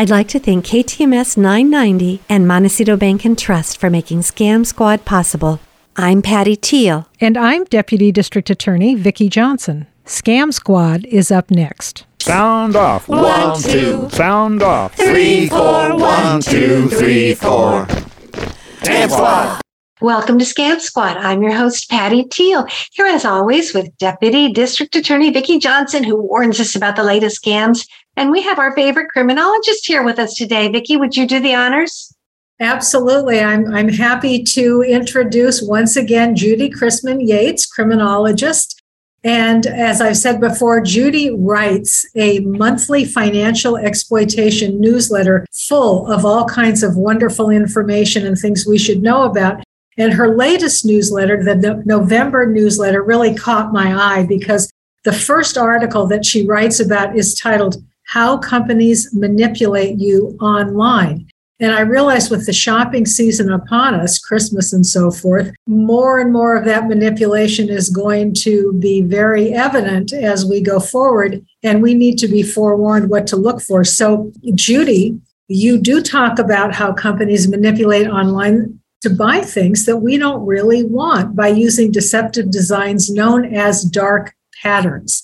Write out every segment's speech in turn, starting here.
I'd like to thank KTMS 990 and Montecito Bank and Trust for making Scam Squad possible. I'm Patty Teal. And I'm Deputy District Attorney Vicki Johnson. Scam Squad is up next. Sound off. One, two. Sound off. Three, four. One, two, three, four. Scam Squad. Welcome to Scam Squad. I'm your host, Patty Teal, here as always with Deputy District Attorney Vicki Johnson, who warns us about the latest scams. And we have our favorite criminologist here with us today. Vicki, would you do the honors? Absolutely. I'm, I'm happy to introduce once again Judy Chrisman Yates, criminologist. And as I've said before, Judy writes a monthly financial exploitation newsletter full of all kinds of wonderful information and things we should know about. And her latest newsletter, the November newsletter, really caught my eye because the first article that she writes about is titled How Companies Manipulate You Online. And I realized with the shopping season upon us, Christmas and so forth, more and more of that manipulation is going to be very evident as we go forward. And we need to be forewarned what to look for. So, Judy, you do talk about how companies manipulate online to buy things that we don't really want by using deceptive designs known as dark patterns.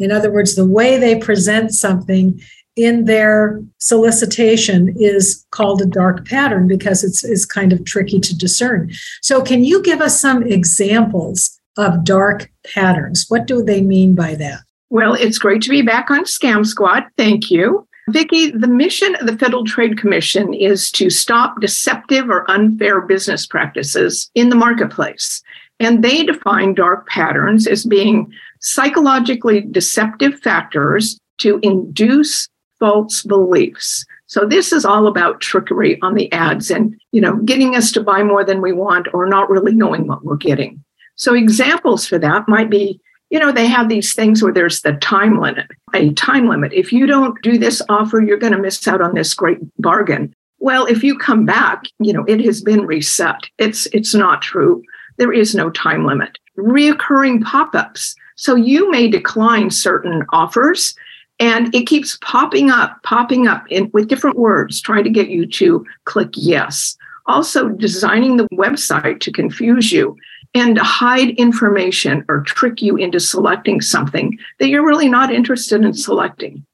In other words, the way they present something in their solicitation is called a dark pattern because it's, it's kind of tricky to discern. So, can you give us some examples of dark patterns? What do they mean by that? Well, it's great to be back on Scam Squad. Thank you. Vicki, the mission of the Federal Trade Commission is to stop deceptive or unfair business practices in the marketplace. And they define dark patterns as being psychologically deceptive factors to induce false beliefs. So this is all about trickery on the ads and, you know, getting us to buy more than we want or not really knowing what we're getting. So examples for that might be you know, they have these things where there's the time limit, a time limit. If you don't do this offer, you're going to miss out on this great bargain. Well, if you come back, you know, it has been reset. It's it's not true. There is no time limit. Reoccurring pop-ups. So you may decline certain offers and it keeps popping up, popping up in, with different words, trying to get you to click yes. Also, designing the website to confuse you and hide information or trick you into selecting something that you're really not interested in selecting.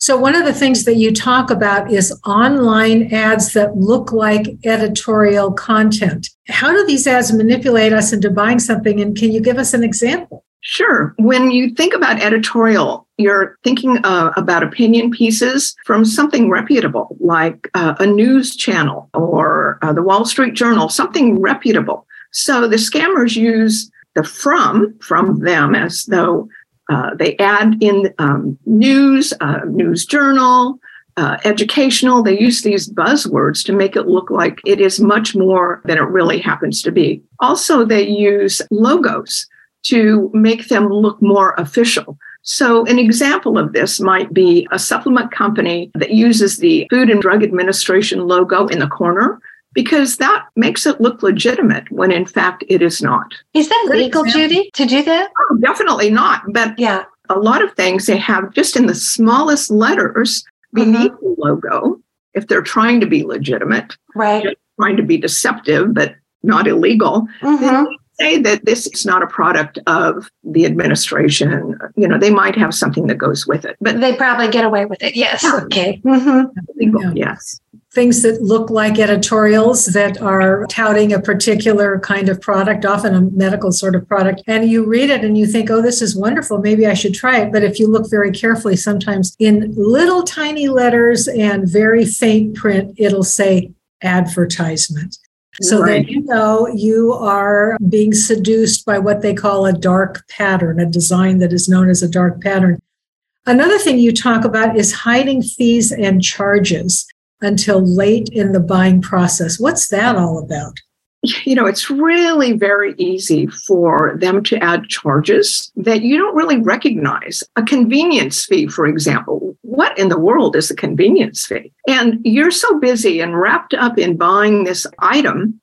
So, one of the things that you talk about is online ads that look like editorial content. How do these ads manipulate us into buying something? And can you give us an example? Sure. When you think about editorial, you're thinking uh, about opinion pieces from something reputable, like uh, a news channel or uh, the Wall Street Journal, something reputable. So the scammers use the from, from them, as though uh, they add in um, news, uh, news journal, uh, educational. They use these buzzwords to make it look like it is much more than it really happens to be. Also, they use logos to make them look more official. So, an example of this might be a supplement company that uses the Food and Drug Administration logo in the corner because that makes it look legitimate when in fact it is not. Is that legal, Judy, to do that? Oh, definitely not. But yeah, a lot of things they have just in the smallest letters beneath uh-huh. the logo, if they're trying to be legitimate, right? Trying to be deceptive, but not illegal. Uh-huh say that this is not a product of the administration. You know, they might have something that goes with it, but they probably get away with it. Yes. Okay. Mm-hmm. Legal, yeah. Yes. Things that look like editorials that are touting a particular kind of product, often a medical sort of product, and you read it and you think, oh, this is wonderful. Maybe I should try it. But if you look very carefully, sometimes in little tiny letters and very faint print, it'll say advertisement so right. that you know you are being seduced by what they call a dark pattern, a design that is known as a dark pattern. Another thing you talk about is hiding fees and charges until late in the buying process. What's that all about? You know, it's really very easy for them to add charges that you don't really recognize. A convenience fee, for example. What in the world is a convenience fee? And you're so busy and wrapped up in buying this item,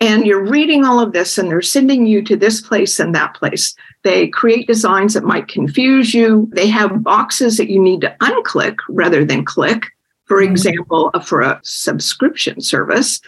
and you're reading all of this, and they're sending you to this place and that place. They create designs that might confuse you. They have boxes that you need to unclick rather than click For example, uh, for a subscription service,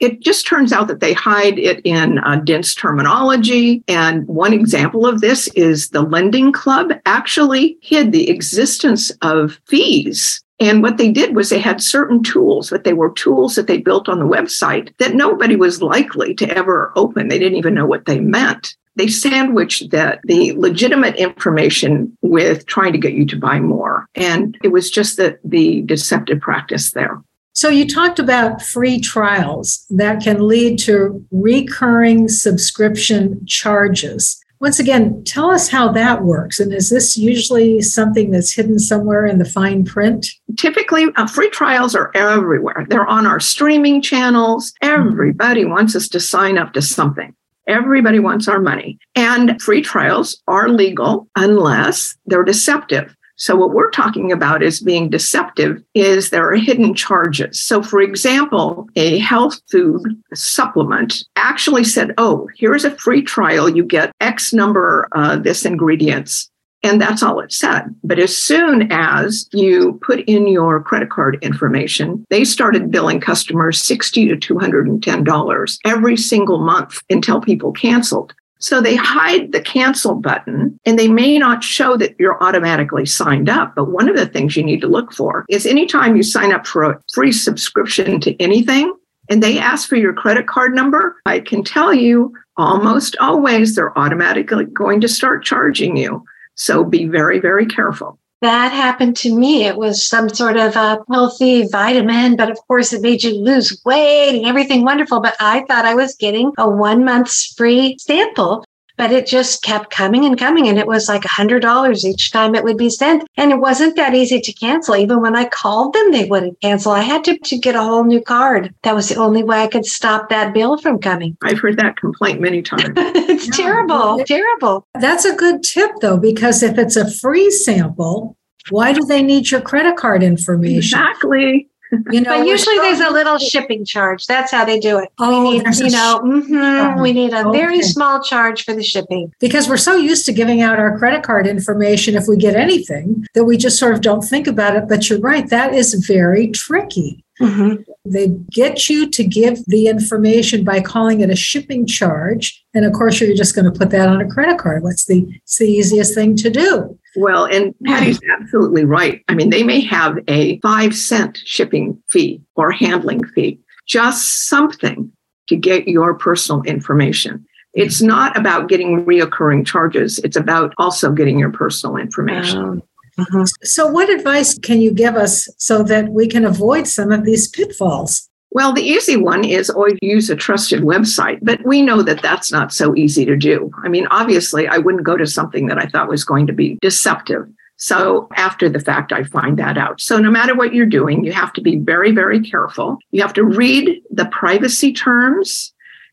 it just turns out that they hide it in uh, dense terminology. And one example of this is the Lending Club actually hid the existence of fees. And what they did was they had certain tools, but they were tools that they built on the website that nobody was likely to ever open. They didn't even know what they meant. They sandwiched that the legitimate information with trying to get you to buy more. And it was just the, the deceptive practice there. So you talked about free trials that can lead to recurring subscription charges. Once again, tell us how that works. And is this usually something that's hidden somewhere in the fine print? Typically, uh, free trials are everywhere. They're on our streaming channels. Everybody wants us to sign up to something. Everybody wants our money. And free trials are legal unless they're deceptive. So what we're talking about as being deceptive is there are hidden charges. So for example, a health food supplement actually said, oh, here's a free trial. You get X number uh, this ingredients. And that's all it said. But as soon as you put in your credit card information, they started billing customers 60 to $210 every single month until people canceled. So they hide the cancel button and they may not show that you're automatically signed up. But one of the things you need to look for is anytime you sign up for a free subscription to anything and they ask for your credit card number, I can tell you almost always they're automatically going to start charging you. So be very, very careful that happened to me. It was some sort of a healthy vitamin, but of course it made you lose weight and everything wonderful. But I thought I was getting a one month's free sample but it just kept coming and coming. And it was like a $100 each time it would be sent. And it wasn't that easy to cancel. Even when I called them, they wouldn't cancel. I had to, to get a whole new card. That was the only way I could stop that bill from coming. I've heard that complaint many times. it's yeah. terrible, terrible. That's a good tip, though, because if it's a free sample, why do they need your credit card information? Exactly. You know, but usually there's a little shipping charge. That's how they do it. Oh, we need, you know, mm-hmm, we need a okay. very small charge for the shipping. Because we're so used to giving out our credit card information if we get anything that we just sort of don't think about it. But you're right, that is very tricky. Mm-hmm. They get you to give the information by calling it a shipping charge. And of course, you're just going to put that on a credit card. What's the, it's the easiest thing to do? Well, and Patty's absolutely right. I mean, they may have a five cent shipping fee or handling fee, just something to get your personal information. It's not about getting reoccurring charges. It's about also getting your personal information. Mm-hmm. So, what advice can you give us so that we can avoid some of these pitfalls? Well, the easy one is always use a trusted website, but we know that that's not so easy to do. I mean, obviously, I wouldn't go to something that I thought was going to be deceptive. So after the fact, I find that out. So no matter what you're doing, you have to be very, very careful. You have to read the privacy terms.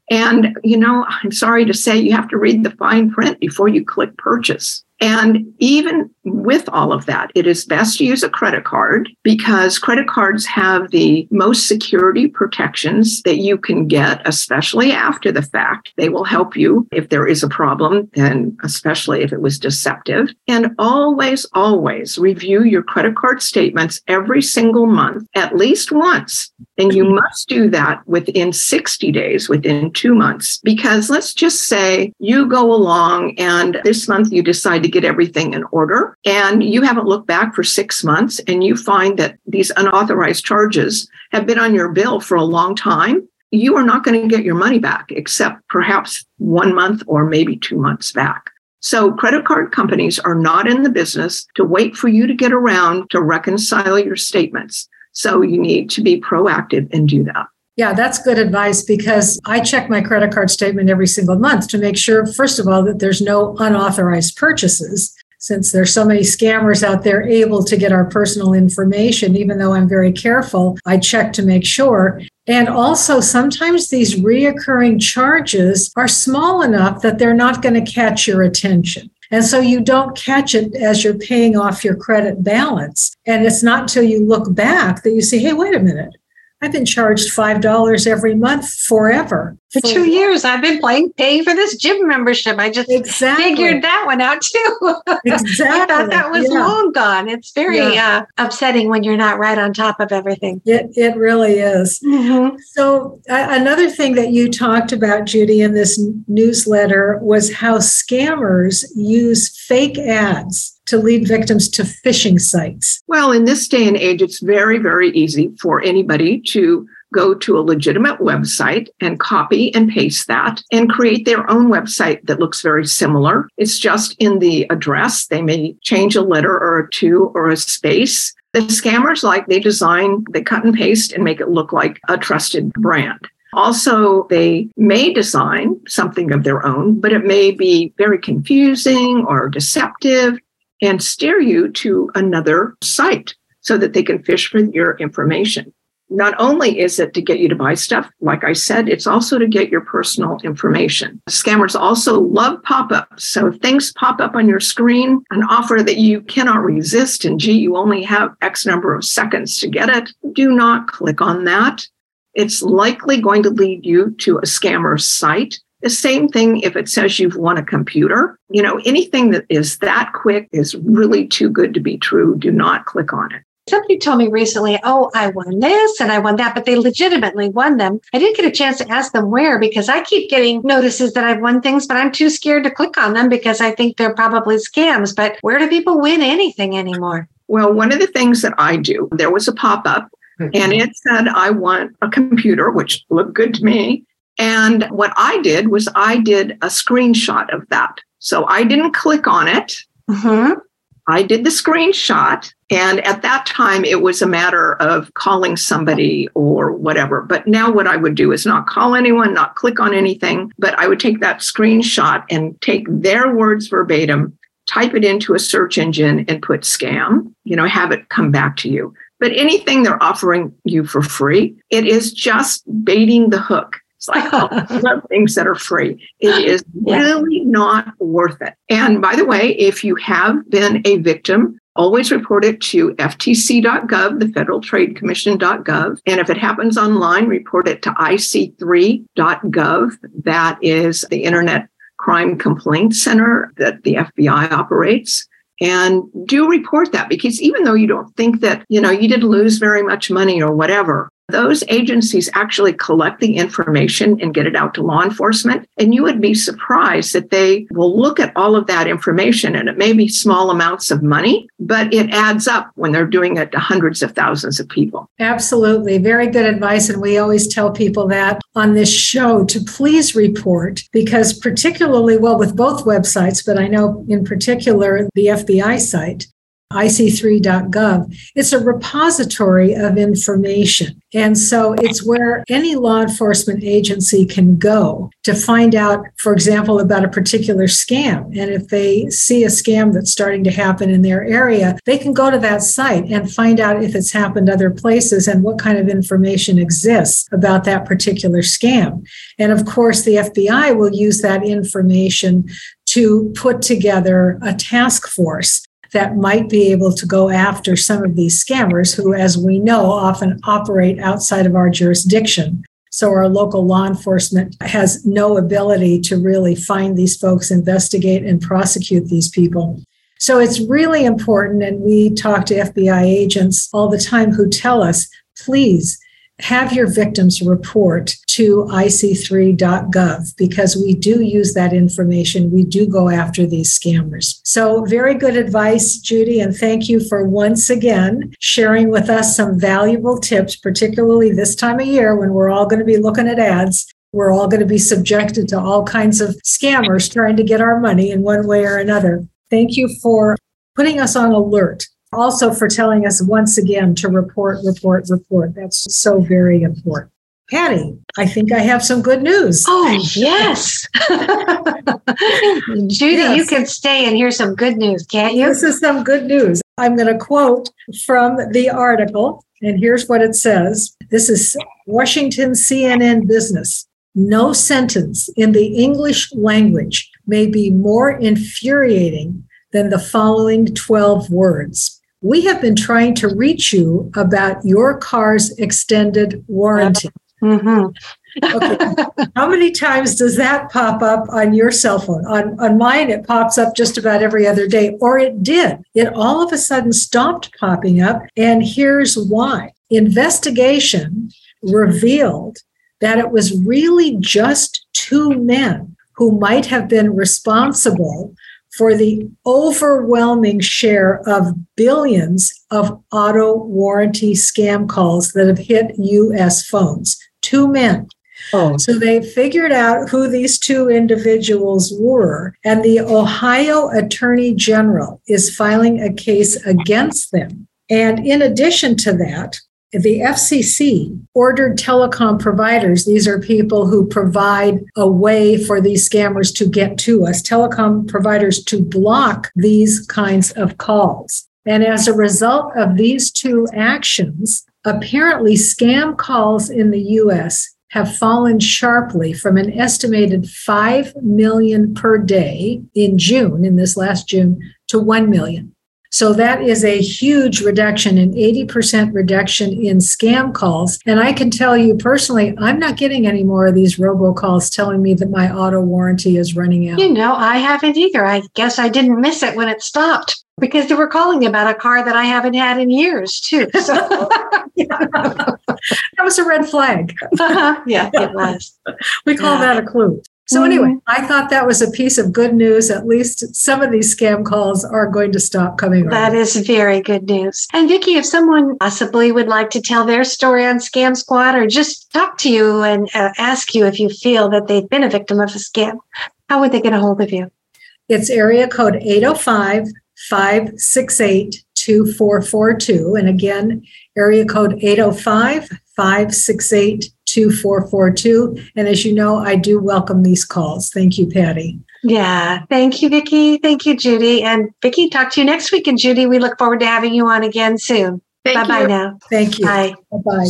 And, you know, I'm sorry to say you have to read the fine print before you click purchase. And even with all of that, it is best to use a credit card because credit cards have the most security protections that you can get, especially after the fact. They will help you if there is a problem, and especially if it was deceptive. And always, always review your credit card statements every single month, at least once. And you must do that within 60 days, within two months, because let's just say you go along and this month you decide to get everything in order and you haven't looked back for six months and you find that these unauthorized charges have been on your bill for a long time, you are not going to get your money back except perhaps one month or maybe two months back. So credit card companies are not in the business to wait for you to get around to reconcile your statements. So you need to be proactive and do that. Yeah, that's good advice because I check my credit card statement every single month to make sure, first of all, that there's no unauthorized purchases since there's so many scammers out there able to get our personal information, even though I'm very careful, I check to make sure. And also, sometimes these reoccurring charges are small enough that they're not going to catch your attention. And so you don't catch it as you're paying off your credit balance. And it's not until you look back that you say, hey, wait a minute. I've been charged $5 every month forever. For two years, I've been playing, paying for this gym membership. I just exactly. figured that one out too. Exactly. I thought that was yeah. long gone. It's very yeah. uh, upsetting when you're not right on top of everything. It, it really is. Mm-hmm. So, uh, another thing that you talked about, Judy, in this newsletter was how scammers use fake ads to lead victims to phishing sites. Well, in this day and age, it's very, very easy for anybody to go to a legitimate website and copy and paste that and create their own website that looks very similar. It's just in the address. They may change a letter or a two or a space. The scammers like they design, they cut and paste and make it look like a trusted brand. Also, they may design something of their own, but it may be very confusing or deceptive and steer you to another site so that they can fish for your information not only is it to get you to buy stuff, like I said, it's also to get your personal information. Scammers also love pop ups. So things pop up on your screen, an offer that you cannot resist, and gee, you only have X number of seconds to get it, do not click on that. It's likely going to lead you to a scammer's site. The same thing if it says you've won a computer. You know, anything that is that quick is really too good to be true. Do not click on it. Somebody told me recently, oh, I won this and I won that, but they legitimately won them. I didn't get a chance to ask them where because I keep getting notices that I've won things, but I'm too scared to click on them because I think they're probably scams. But where do people win anything anymore? Well, one of the things that I do, there was a pop up mm-hmm. and it said, I want a computer, which looked good to me. And what I did was I did a screenshot of that. So I didn't click on it. Mm-hmm. I did the screenshot. And at that time, it was a matter of calling somebody or whatever. But now, what I would do is not call anyone, not click on anything, but I would take that screenshot and take their words verbatim, type it into a search engine, and put scam, you know, have it come back to you. But anything they're offering you for free, it is just baiting the hook. It's like oh, all the things that are free. It is really not worth it. And by the way, if you have been a victim, always report it to ftc.gov, the Federal Trade Commission.gov. And if it happens online, report it to ic3.gov. That is the Internet Crime Complaint Center that the FBI operates and do report that because even though you don't think that you know you didn't lose very much money or whatever those agencies actually collect the information and get it out to law enforcement. And you would be surprised that they will look at all of that information and it may be small amounts of money, but it adds up when they're doing it to hundreds of thousands of people. Absolutely. Very good advice. And we always tell people that on this show to please report because, particularly well, with both websites, but I know in particular the FBI site, ic3.gov. It's a repository of information. And so it's where any law enforcement agency can go to find out, for example, about a particular scam. And if they see a scam that's starting to happen in their area, they can go to that site and find out if it's happened other places and what kind of information exists about that particular scam. And of course, the FBI will use that information to put together a task force that might be able to go after some of these scammers who, as we know, often operate outside of our jurisdiction. So our local law enforcement has no ability to really find these folks, investigate, and prosecute these people. So it's really important. And we talk to FBI agents all the time who tell us, please have your victims report to ic3.gov because we do use that information. We do go after these scammers. So, very good advice, Judy, and thank you for once again sharing with us some valuable tips, particularly this time of year when we're all going to be looking at ads. We're all going to be subjected to all kinds of scammers trying to get our money in one way or another. Thank you for putting us on alert also for telling us once again to report, report, report. That's so very important. Patty, I think I have some good news. Oh, yes. Judy, yes. you can stay and hear some good news, can't you? This is some good news. I'm going to quote from the article, and here's what it says This is Washington CNN Business. No sentence in the English language may be more infuriating than the following 12 words we have been trying to reach you about your car's extended warranty. Mm-hmm. Okay. How many times does that pop up on your cell phone? On, on mine, it pops up just about every other day, or it did. It all of a sudden stopped popping up. And here's why investigation revealed that it was really just two men who might have been responsible for the overwhelming share of billions of auto warranty scam calls that have hit US phones. Two men. Oh. So they figured out who these two individuals were, and the Ohio Attorney General is filing a case against them. And in addition to that, the FCC ordered telecom providers, these are people who provide a way for these scammers to get to us, telecom providers to block these kinds of calls. And as a result of these two actions, apparently scam calls in the US have fallen sharply from an estimated 5 million per day in June, in this last June, to 1 million. So that is a huge reduction, an 80% reduction in scam calls. And I can tell you personally, I'm not getting any more of these robocalls telling me that my auto warranty is running out. You know, I haven't either. I guess I didn't miss it when it stopped because they were calling about a car that I haven't had in years, too. So. that was a red flag. Uh-huh. Yeah, it was. we call yeah. that a clue. So, anyway, mm-hmm. I thought that was a piece of good news. At least some of these scam calls are going to stop coming. That is very good news. And Vicki, if someone possibly would like to tell their story on Scam Squad or just talk to you and uh, ask you if you feel that they've been a victim of a scam, how would they get a hold of you? It's area code 805 568 2442. And again, area code 805 568 2442. And as you know, I do welcome these calls. Thank you, Patty. Yeah. Thank you, Vicki. Thank you, Judy. And Vicki, talk to you next week. And Judy, we look forward to having you on again soon. Bye bye now. Thank you. Bye. Bye bye.